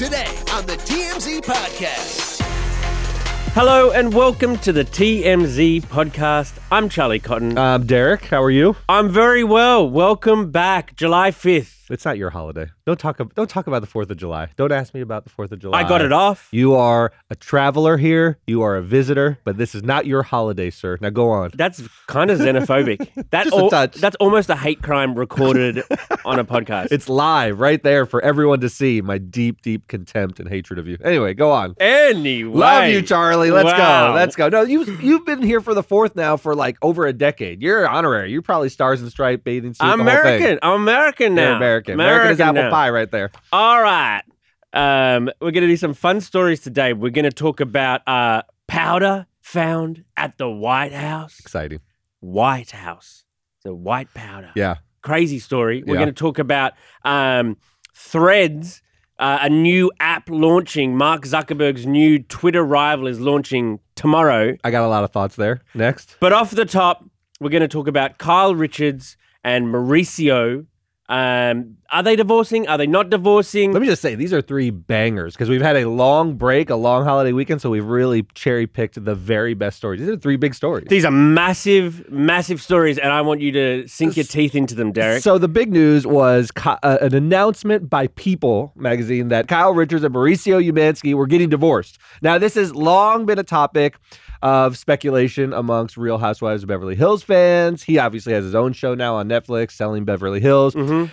Today on the TMZ Podcast. Hello and welcome to the TMZ podcast. I'm Charlie Cotton. Um, Derek, how are you? I'm very well. Welcome back, July 5th. It's not your holiday. Don't talk. ab- Don't talk about the Fourth of July. Don't ask me about the Fourth of July. I got it off. You are a traveler here. You are a visitor, but this is not your holiday, sir. Now go on. That's kind of xenophobic. That Just a al- touch. That's almost a hate crime recorded on a podcast. It's live right there for everyone to see. My deep, deep contempt and hatred of you. Anyway, go on. anyway. Love you, Charlie. Let's Wow. go. Let's go. No, you you've been here for the fourth now for like over a decade. You're honorary. You're probably stars and stripe bathing suit. I'm the whole thing. American. I'm American now. You're American. American is apple now. pie right there. All right. Um, we're going to do some fun stories today. We're going to talk about uh, powder found at the White House. Exciting. White House. The white powder. Yeah. crazy story. We're Yeah. going to talk about um, Threads, uh, a new app launching. Mark Zuckerberg's new Twitter rival is launching tomorrow. I got a lot of thoughts there. Next. But off the top, we're going to talk about Kyle Richards and Mauricio. Um, are they divorcing? Are they not divorcing? Let me just say, these are three bangers because we've had a long break, a long holiday weekend, so we've really cherry picked the very best stories. These are three big stories. These are massive, massive stories, and I want you to sink your teeth into them, Derek. So the big news was uh, an announcement by People magazine that Kyle Richards and Mauricio Umansky were getting divorced. Now, this has long been a topic of speculation amongst Real Housewives of Beverly Hills fans. He obviously has his own show now on Netflix, Selling Beverly Hills. Mhm.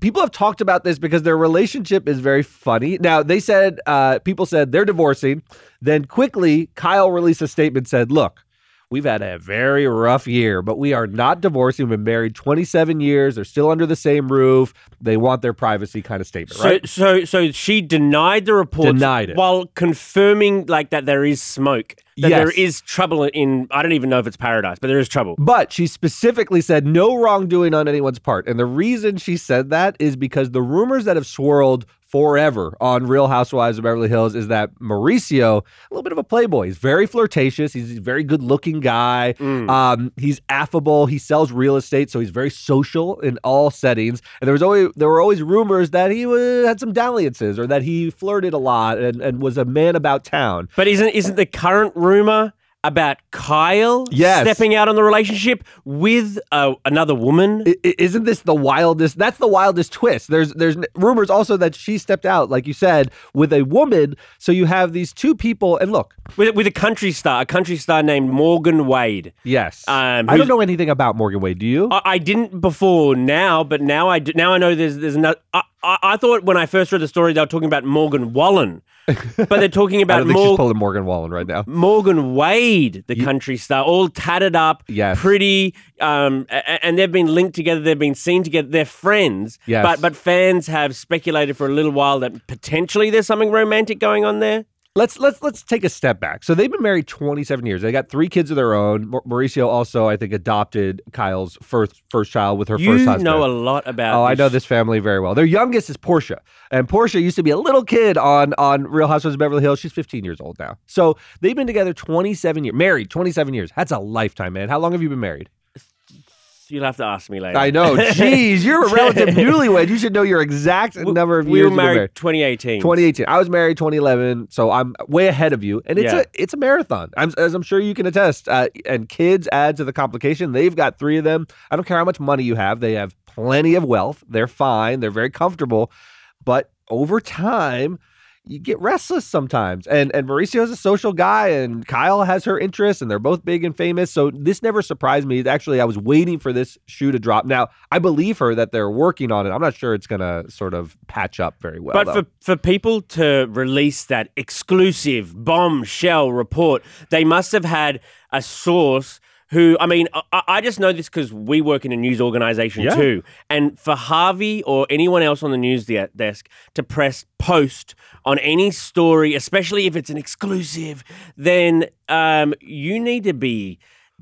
people have talked about this because their relationship is very funny. Now they said uh, people said they're divorcing. Then quickly, Kyle released a statement said, "Look, we've had a very rough year, but we are not divorcing. We've been married 27 years. They're still under the same roof. They want their privacy." Kind of statement, So, right? so, so she denied the report, Denied it. while confirming like that there is smoke, that Yes. there is trouble in. I don't even know if it's paradise, but there is trouble. But she specifically said no wrongdoing on anyone's part. And the reason she said that is because the rumors that have swirled forever on Real Housewives of Beverly Hills is that Mauricio, a little bit of a playboy. He's very flirtatious. He's a very good looking guy. Mm. Um, he's affable. He sells real estate, so he's very social in all settings. And there was always there were always rumors that he wa- had some dalliances or that he flirted a lot and, and was a man about town. But isn't isn't the current rumor about Kyle Yes. stepping out on the relationship with uh, another woman? I- i- isn't this the wildest that's the wildest twist there's there's rumors also that she stepped out like you said with a woman so you have these two people and look with, with a country star, a country star named Morgan Wade. yes Um, i don't know anything about morgan wade do you I, I didn't before now, but now I do, now I know there's there's no. I, I, I thought when I first read the story they were talking about Morgan Wallen, but they're talking i about don't think she's Morgan. pulling morgan wallen right now Morgan Wade, the country star, all tatted up, Yes. pretty, um, a- and they've been linked together. They've been seen together. They're friends. Yes. But but fans have speculated for a little while that potentially there's something romantic going on there. Let's let's let's take a step back so they've been married 27 years they got three kids of their own mauricio also i think adopted kyle's first first child with her you first husband know a lot about. Oh, I know this family very well. Their youngest is Portia, and Portia used to be a little kid on on Real Housewives of Beverly Hills. She's 15 years old now. So they've been together 27 years, married 27 years. That's a lifetime, man. How long have you been married? You'll have to ask me later. I know. Jeez, you're a relative newlywed. You should know your exact number of we years. were you've married 2018. 2018. I was married 2011, so I'm way ahead of you, and it's Yeah. a it's a marathon. I'm, as I'm sure you can attest. Uh, and kids add to the complication. They've got three of them. I don't care how much money you have. They have plenty of wealth. They're fine. They're very comfortable, but over time. You get restless sometimes, and and Mauricio's a social guy, and Kyle has her interests, and they're both big and famous. So this never surprised me. Actually, I was waiting for this shoe to drop. Now I believe her that they're working on it. I'm not sure it's gonna sort of patch up very well. But though. for, for people to release that exclusive bombshell report, they must have had a source who I mean, I, I just know this because we work in a news organization Yeah. too. And for Harvey or anyone else on the news de- desk to press post on any story, especially if it's an exclusive, then um, you need to be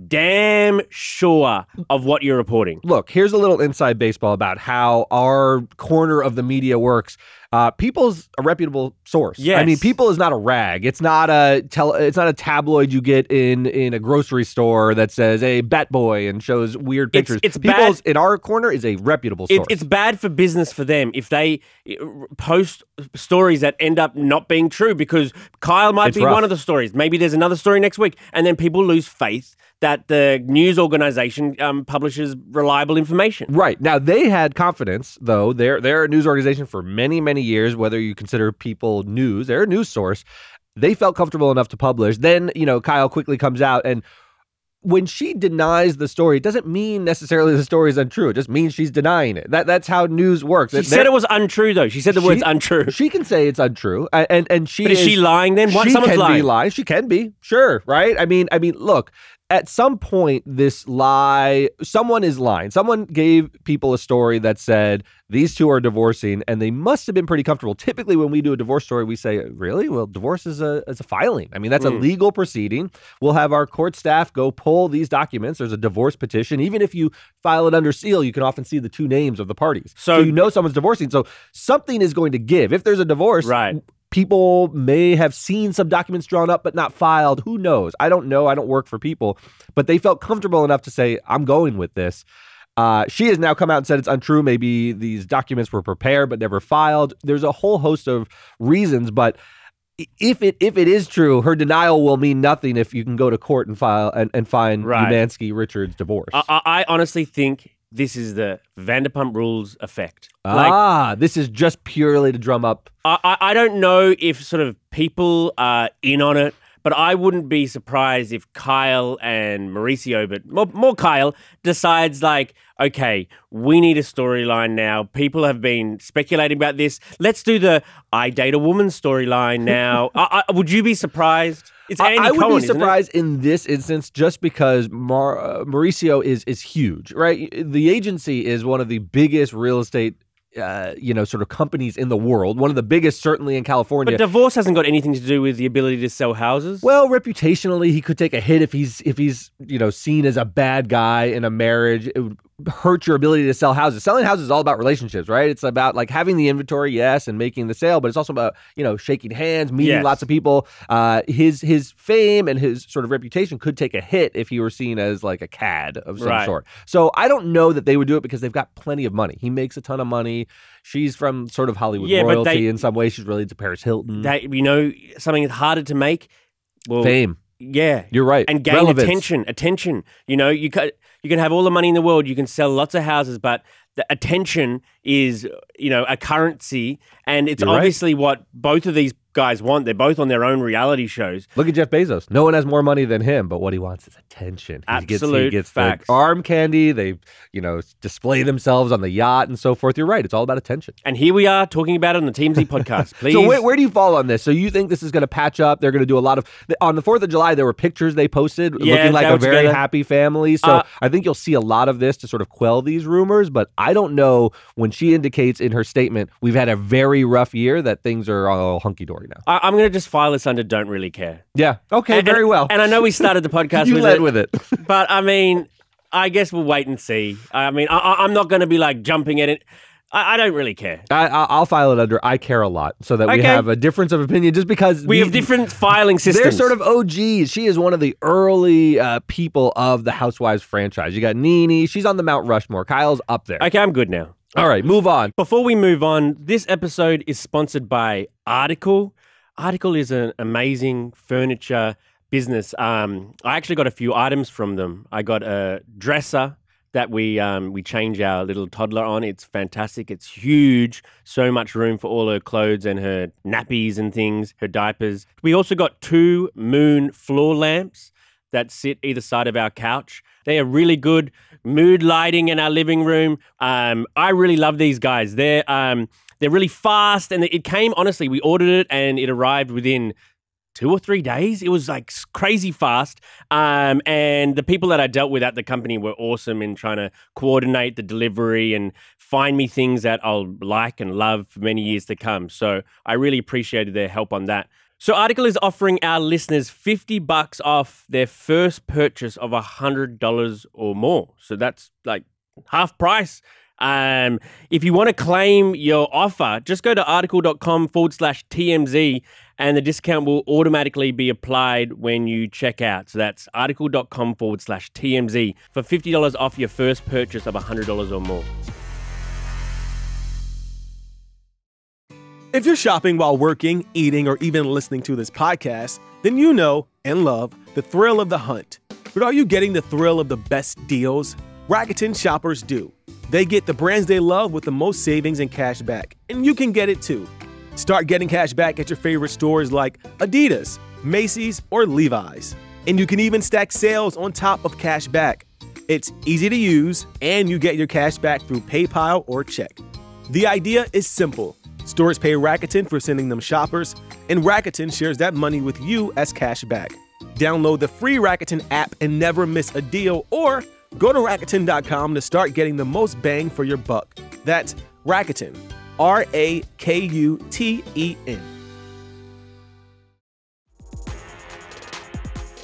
damn sure of what you're reporting. look, here's a little inside baseball about how our corner of the media works. Uh, People's a reputable source. I mean, People is not a rag. It's not a tel- It's not a tabloid you get in in a grocery store that says "a Bat Boy" and shows weird pictures. it's People's bad- in our corner is a reputable It, source. it's bad for business for them if they uh, post stories that end up not being true because Kyle might It's be rough. one of the stories. Maybe there's another story next week, and then people lose faith that the news organization um, publishes reliable information. Right. Now they had confidence though. They're they're a news organization for many, many years, whether you consider people news, they're a news source. They felt comfortable enough to publish. Then, you know, Kyle quickly comes out and when she denies the story, it doesn't mean necessarily the story is untrue. It just means she's denying it. That that's how news works. She They're- said it was untrue, though. She said the She- words untrue. She can say it's untrue, and and she But is, she lying then? What? she Someone's can lying. be lying. She can be, sure, right? I mean, I mean, look. At some point, this lie, someone is lying. Someone gave people a story that said these two are divorcing, and they must have been pretty comfortable. Typically, when we do a divorce story, we say, "Really? Well, divorce is a is a filing. I mean, that's a Mm. legal proceeding. We'll have our court staff go pull these documents. There's a divorce petition. Even if you file it under seal, you can often see the two names of the parties, So- so you know someone's divorcing. So something is going to give. If there's a divorce, Right. People may have seen some documents drawn up but not filed. Who knows? I don't know. I don't work for people, but they felt comfortable enough to say, I'm going with this. Uh, she has now come out and said it's untrue. Maybe these documents were prepared but never filed. There's a whole host of reasons, but if it if it is true, her denial will mean nothing if you can go to court and file and, and find Right. Umansky Richards divorce. I, I, I honestly think this is the Vanderpump Rules effect. Like, ah, this is just purely to drum up. I, I I don't know if sort of people are in on it, but I wouldn't be surprised if Kyle and Mauricio, but more, more Kyle, decides like, okay, we need a storyline now. People have been speculating about this. Let's do the I date a woman storyline now. I, I, would you be surprised? It's I- Andy I would Cohen, be surprised in this instance just because Mar- uh, Mauricio is is huge, right? The agency is one of the biggest real estate, uh, you know, sort of companies in the world. One of the biggest, certainly in California. But divorce hasn't got anything to do with the ability to sell houses. well, reputationally, he could take a hit if he's if he's you know seen as a bad guy in a marriage. It would hurt your ability to sell houses. Selling houses is all about relationships, right? It's about like having the inventory, yes, and making the sale, but it's also about you know shaking hands, meeting Yes. lots of people. Uh, his his fame and his sort of reputation could take a hit if he were seen as like a cad of some Right. sort. So I don't know that they would do it because they've got plenty of money. He makes a ton of money. She's from sort of Hollywood Yeah, royalty they- in some way. She's related to Paris Hilton. that you know something that's harder to make. Well, Fame. yeah, You're right. and gain Relevance. attention. Attention. You know, you can you can have all the money in the world. You can sell lots of houses, but the attention is you know a currency, and it's You're right. obviously what both of these guys want. They're both on their own reality shows. Look at Jeff Bezos. No one has more money than him, but what he wants is attention. He gets, he gets facts. the arm candy. They, you know, display themselves on the yacht and so forth. You're right. It's all about attention. And here we are talking about it on the TMZ podcast. Please. So where, where do you fall on this? So you think this is going to patch up? They're going to do a lot of on the Fourth of July. There were pictures they posted Yeah, looking like a very together. happy family. So Uh, I think you'll see a lot of this to sort of quell these rumors. But I don't know when she indicates in her statement we've had a very rough year that things are all hunky dory now. I, I'm going to just file this under don't really care. Yeah. Okay. And- very well. And I know we started the podcast you with led it, with it. but I mean, I guess we'll wait and see. I mean, I, I'm not going to be like jumping at it. I, I don't really care. I, I- I'll file it under I care a lot so that we have a difference of opinion just because We have different filing systems. They're sort of OGs. She is one of the early uh, people of the Housewives franchise. You got Nene. She's on the Mount Rushmore. Kyle's up there. Okay, I'm good now. All right, move on. Before we move on, this episode is sponsored by Article. Article is an amazing furniture business. Um, I actually got a few items from them. I got a dresser that we um, we change our little toddler on. It's fantastic. It's huge. So much room for all her clothes and her nappies and things, her diapers. We also got two moon floor lamps that sit either side of our couch. They are really good mood lighting in our living room. Um, I really love these guys. They're um, they're really fast, and it came honestly. We ordered it, and it arrived within two or three days. It was like crazy fast. Um, and the people that I dealt with at the company were awesome in trying to coordinate the delivery and find me things that I'll like and love for many years to come. So I really appreciated their help on that. So Article is offering our listeners 50 bucks off their first purchase of $100 or more. So that's like half price. Um, if you want to claim your offer, just go to article.com forward slash TMZ and the discount will automatically be applied when you check out. So that's article.com forward slash TMZ for $50 off your first purchase of $100 or more. If you're shopping while working, eating, or even listening to this podcast, then you know and love the thrill of the hunt. But are you getting the thrill of the best deals? Rakuten shoppers do. They get the brands they love with the most savings and cash back, and you can get it too. Start getting cash back at your favorite stores like Adidas, Macy's, or Levi's. And you can even stack sales on top of cash back. It's easy to use, and you get your cash back through PayPal or check. The idea is simple. Stores pay Rakuten for sending them shoppers, and Rakuten shares that money with you as cash back. Download the free Rakuten app and never miss a deal, or go to Rakuten.com to start getting the most bang for your buck. That's Rakuten, R A K U T E N.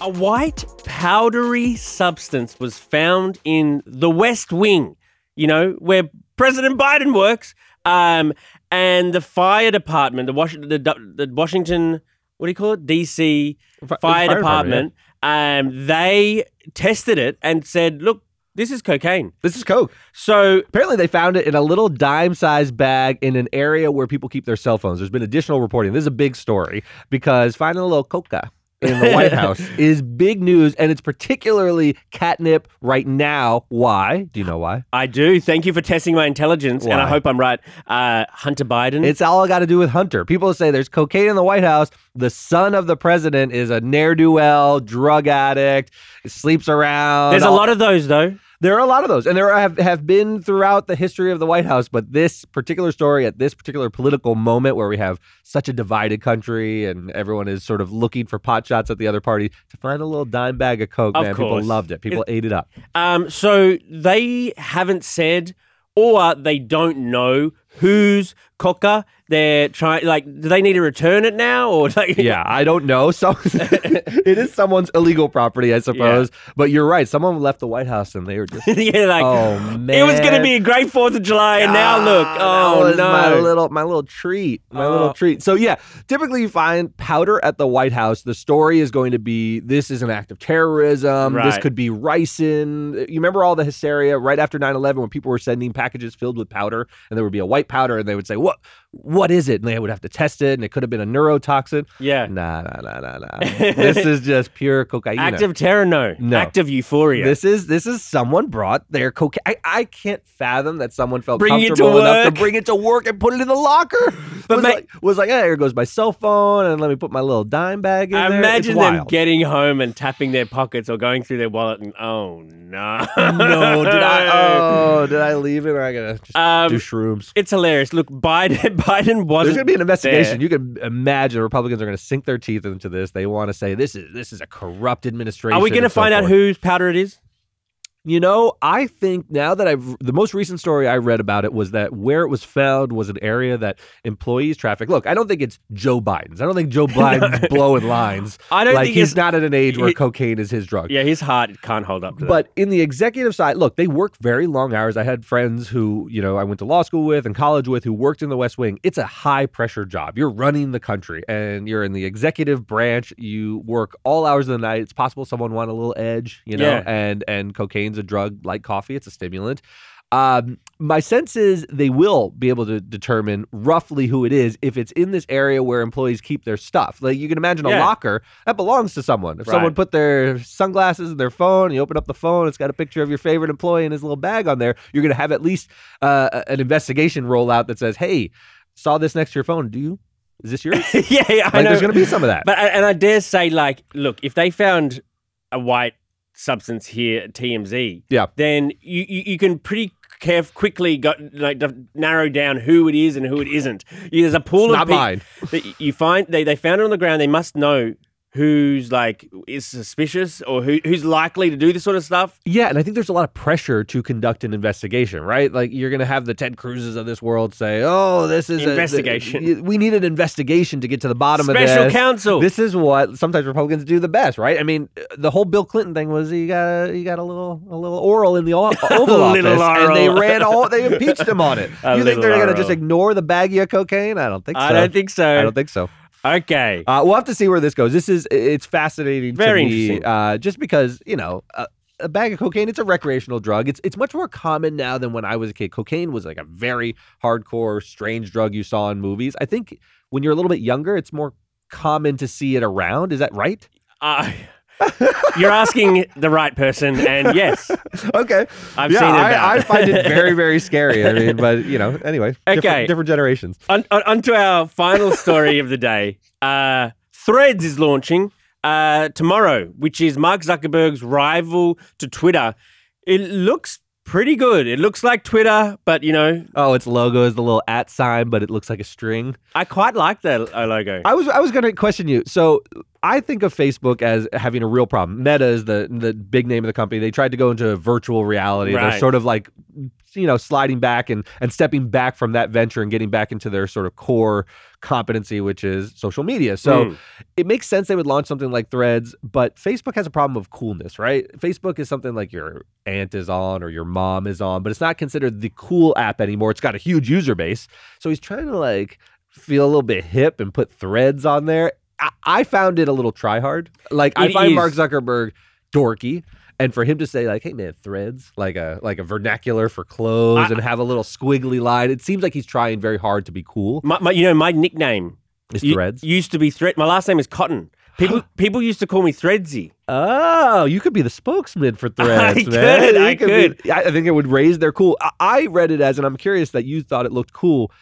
A white powdery substance was found in the West Wing, you know, where President Biden works. Um, and the fire department, the, Was- the, the Washington, what do you call it? DC fire, fire department, department, um, they tested it and said, look, this is cocaine. This is Coke. So Apparently, they found it in a little dime sized bag in an area where people keep their cell phones. There's been additional reporting. This is a big story because finding a little coca in the White House is big news, and it's particularly catnip right now. Why? Do you know why? I do. Thank you for testing my intelligence, and I hope I'm right. Uh, Hunter Biden. It's all got to do with Hunter. People say there's cocaine in the White House. The son of the president is a ne'er do well, drug addict, sleeps around. There's a lot of those, though. There are a lot of those, and there have, have been throughout the history of the White House. But this particular story at this particular political moment where we have such a divided country and everyone is sort of looking for pot shots at the other party to find a little dime bag of Coke, Of man, people loved it. People ate it up. Um, so they haven't said, or they don't know whose coca they're trying. Like, do they need to return it now, or like? Yeah, I don't know. So it is someone's illegal property, I suppose. But you're right. Someone left the White House and they were just. yeah, like Oh man, it was going to be a great Fourth of July, and now look, Ah, oh no, my little my little treat, my Oh. little treat. So yeah, typically you find powder at the White House. The story is going to be this is an act of terrorism. This could be ricin. You remember all the hysteria right after 9-11 when people were sending packages filled with powder, and there would be a white powder, and they would say, "What? What is it?" And they would have to test it, and it could have been a neurotoxin. yeah, Nah, nah, nah, nah, nah. this is just pure cocaine. Active terror, no, No. act of euphoria. This is this is someone brought their cocaine. I, I can't fathom that someone felt Bring it to comfortable enough to work. bring it to work and put it in the locker. But was, ma- like, was like, hey, here goes my cell phone, and let me put my little dime bag in I there. imagine them getting home and tapping their pockets or going through their wallet and oh no, no, did I? Oh, did I leave it? Or I gotta just Um, do shrooms. It's hilarious. Look, Biden, Biden wasn't. There's gonna be an investigation. there. You can imagine the Republicans are gonna sink their teeth into this. They want to say this is this is a corrupt administration. Are we going to so find out whose powder it is? You know, I think now that I've the most recent story I read about it was that where it was found was an area that employees traffic. Look, I don't think it's Joe Biden's. I don't think Joe Biden's blowing lines. I don't like think he's not at an age where he- cocaine is his drug. Yeah, his heart can't hold up to that. But in the executive side, look, they work very long hours. I had friends who, you know, I went to law school with and college with who worked in the West Wing. It's a high pressure job. You're running the country and you're in the executive branch. You work all hours of the night. It's possible someone want a little edge, you know, Yeah. and and cocaine's a drug like coffee. It's a stimulant. Um, my sense is they will be able to determine roughly who it is if it's in this area where employees keep their stuff. Like you can imagine a Yeah. locker that belongs to someone. If Right. someone put their sunglasses and their phone, you open up the phone, it's got a picture of your favorite employee in his little bag on there. You're going to have at least uh, an investigation roll out that says, "Hey, saw this next to your phone. Do you? Is this yours?" yeah, yeah, I know. there's going to be some of that. But and I dare say, like, look, if they found a white substance here at TMZ, Yeah. then you, you, you can pretty caref- quickly got like narrow down who it is and who it isn't. There's a pool It's of not pe- mine. that you find they, they found it on the ground. They must know who's like is suspicious or who, who's likely to do this sort of stuff. Yeah, and I think there's a lot of pressure to conduct an investigation, right? Like you're going to have the Ted Cruzes of this world say, "Oh, this is a- Investigation. th- we need an investigation to get to the bottom of this." Special this." counsel. This is what sometimes Republicans do the best, right? I mean, the whole Bill Clinton thing was he got a, he got a little a little oral in the o- Oval Office, Little and they ran all they impeached him on it. A you think they're going to just ignore the baggie of cocaine? I don't think so. I don't think so. I don't think so. Okay. Uh, we'll have to see where this goes. This is it's fascinating Very to me, interesting. uh, just because you know. Uh, a bag of cocaine, it's a recreational drug. It's it's much more common now than when I was a kid. Cocaine was like a very hardcore, strange drug you saw in movies. I think when you're a little bit younger, it's more common to see it around. Is that right? Uh, you're asking the right person, and yes, okay. I've yeah, seen it. I. I find it very, very scary. I mean, but you know, anyway. Okay. Different, different generations. on, on, on to our final story of the day. Uh, Threads is launching uh, tomorrow, which is Mark Zuckerberg's rival to Twitter. It looks pretty good. It looks like Twitter, but you know, Oh, its logo is the little at sign, but it looks like a string. I quite like that uh, logo. I was I was going to question you. So I think of Facebook as having a real problem. Meta is the the big name of the company. They tried to go into virtual reality. They're sort of like you know sliding back and and stepping back from that venture and getting back into their sort of core competency, which is social media. So Mm. it makes sense they would launch something like Threads, but Facebook has a problem of coolness, right? Facebook is something like your aunt is on or your mom is on, but it's not considered the cool app anymore. It's got a huge user base. So he's trying to like feel a little bit hip and put Threads on there. I, found it a little try hard. Like I It find is. Mark Zuckerberg dorky. And for him to say like, "Hey man, threads like a like a vernacular for clothes I- and have a little squiggly line," it seems like he's trying very hard to be cool. my, my, you know, my nickname Is u- threads? used to be Thread. My last name is Cotton. People people used to call me Threadsy. Oh, you could be the spokesman for Threads, I man. could, I be- I I think it would raise their cool. I, I read it as, and I'm curious that you thought it looked cool.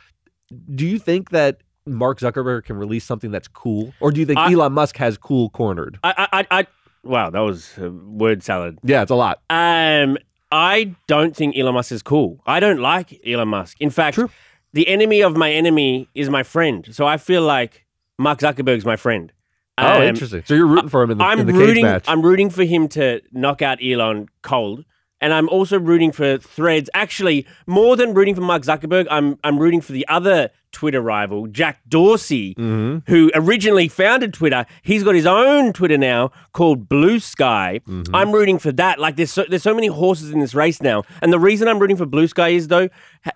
Do you think that Mark Zuckerberg can release something that's cool, or do you think I- Elon Musk has cool cornered? I, I, I, wow, that was a word salad. Yeah, it's a lot. Um, I don't think Elon Musk is cool. I don't like Elon Musk. In fact, True. the enemy of my enemy is my friend. So I feel like Mark Zuckerberg's my friend. Oh, Um, interesting. So you're rooting for him in the, I'm in the cage rooting. match. I'm rooting for him to knock out Elon cold, and I'm also rooting for Threads. Actually, more than rooting for Mark Zuckerberg, I'm I'm rooting for the other Twitter rival, Jack Dorsey, Mhm. who originally founded Twitter. He's got his own Twitter now called Blue Sky. Mm-hmm. I'm rooting for that. Like there's so, there's so many horses in this race now, and the reason I'm rooting for Blue Sky is though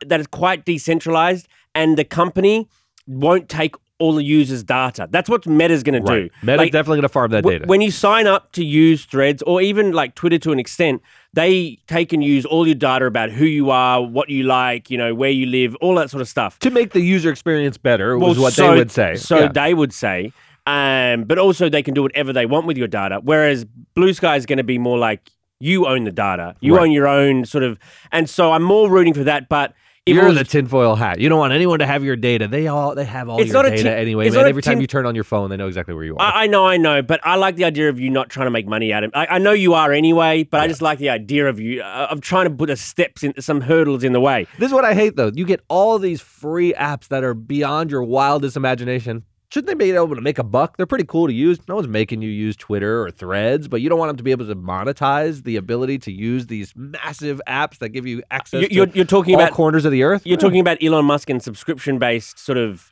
that it's quite decentralized, and the company won't take all the users' data. That's what Meta's going to do. Meta's Like, definitely going to farm that w- data. When you sign up to use Threads or even like Twitter to an extent, they take and use all your data about who you are, what you like, you know, where you live, all that sort of stuff. to make the user experience better was what so- they would say. So Yeah. they would say. Um, but also they can do whatever they want with your data. Whereas Blue Sky is going to be more like you own the data, you Right. own your own sort of. And so I'm more rooting for that. But You're was- the tinfoil hat. You don't want anyone to have your data. They all they have all It's your data tin- anyway, man. Every time you turn on your phone, they know exactly where you are. I, I know, I know, but I like the idea of you not trying to make money out of it. I, I know you are anyway, but I just like the idea of you uh, of trying to put a steps in some hurdles in the way. This is what I hate though. You get all these free apps that are beyond your wildest imagination. Shouldn't they be able to make a buck? They're pretty cool to use. No one's making you use Twitter or Threads, but you don't want them to be able to monetize the ability to use these massive apps that give you access You- You're, to you're talking about corners of the earth. you're talking about Elon Musk and subscription based sort of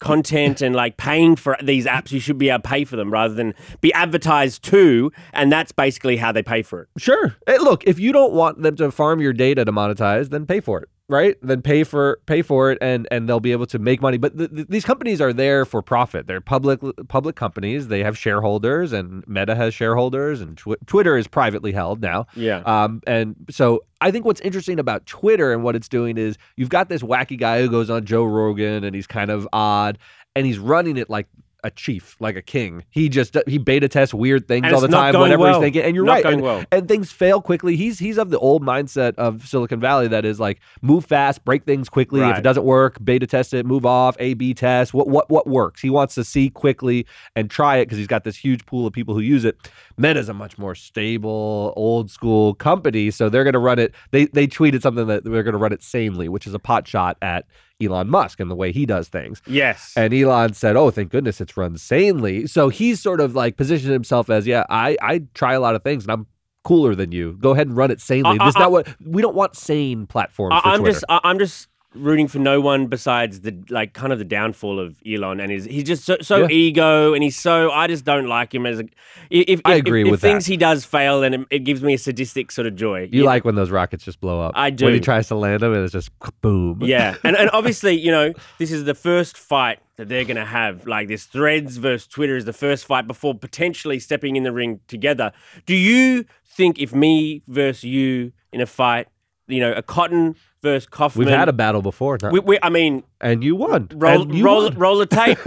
content and like paying for these apps. You should be able to pay for them rather than be advertised to, and that's basically how they pay for it. Sure. Hey, look, if you don't want them to farm your data to monetize, then pay for it, right? Then pay for pay for it, and and they'll be able to make money. But th- th- these companies are there for profit. They're public public companies. They have shareholders, and Meta has shareholders, and Twi- Twitter is privately held now. Yeah. Um, and so I think what's interesting about Twitter and what it's doing is you've got this wacky guy who goes on Joe Rogan and he's kind of odd and he's running it like a chief, like a king. He just he beta tests weird things all the time, whatever well. he's thinking. And you're Not right, and, well. and things fail quickly. He's he's of the old mindset of Silicon Valley that is like move fast, break things quickly. If it doesn't work, beta test it, move off, A B test. What what what works? He wants to see quickly and try it because he's got this huge pool of people who use it. Meta's a much more stable, old school company, so they're going to run it. They they tweeted something that they're going to run it sanely, which is a pot shot at Elon Musk and the way he does things. Yes. And Elon said, "Oh, thank goodness it's run sanely." So he's sort of like positioned himself as, "Yeah, I I try a lot of things, and I'm cooler than you. Go ahead and run it sanely." I- This is I- not what we don't want sane platforms. For I'm Twitter. just I'm just rooting for no one besides the like kind of the downfall of Elon and his he's just so, so Yeah. ego and he's so I just don't like him as a if, if I agree if, with if things that. he does fail and it, it gives me a sadistic sort of joy. you Yeah. like when those rockets just blow up. I do. when he tries to land them and it's just boom. Yeah, and and obviously, you know, this is the first fight that they're going to have. Like this, Threads versus Twitter is the first fight before potentially stepping in the ring together. Do you think if me versus you in a fight, you know, a Cotton versus Kaufman, We've had a battle before, not- we, we, I mean, and you won. roll And you roll won. roll the tape.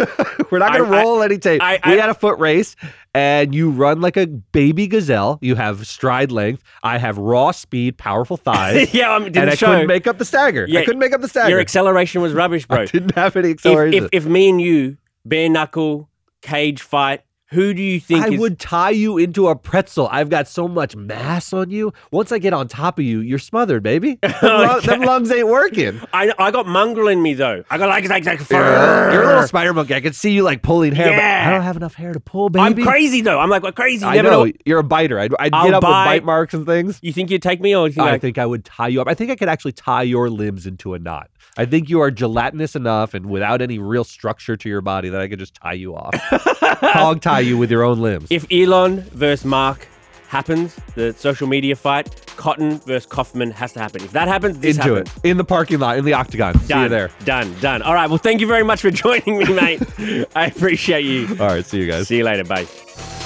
We're not going to I- I- roll any tape. I- we I- had a foot race, and you run like a baby gazelle. You have stride length. I have raw speed, powerful thighs. yeah, I mean, and didn't I show. couldn't make up the stagger. Yeah, I couldn't make up the stagger. Your acceleration was rubbish, bro. I didn't have any if, acceleration. if if me and you bare knuckle cage fight, who do you think I is would tie you into a pretzel. I've got so much mass on you. Once I get on top of you, you're smothered, baby. Them, Okay. them lungs ain't working. I I got mongrel in me though. I got like like like You're a, you're a little spider monkey. I can see you like pulling hair, Yeah. I don't have enough hair to pull, baby. I'm crazy though. I'm like what crazy. You I never know. know. You're a biter. I'd, I'd get up bite. with bite marks and things. You think you'd take me or think I like, think I would tie you up. I think I could actually tie your limbs into a knot. I think you are gelatinous enough and without any real structure to your body that I could just tie you off. Hog tie you with your own limbs. if Elon versus Mark happens, the social media fight, Cotton versus Kaufman has to happen. If that happens, this Into happens. it. In the parking lot, in the octagon. See you there. Done. Done. All right. Well, thank you very much for joining me, mate. I appreciate you. All right. See you guys. See you later. Bye.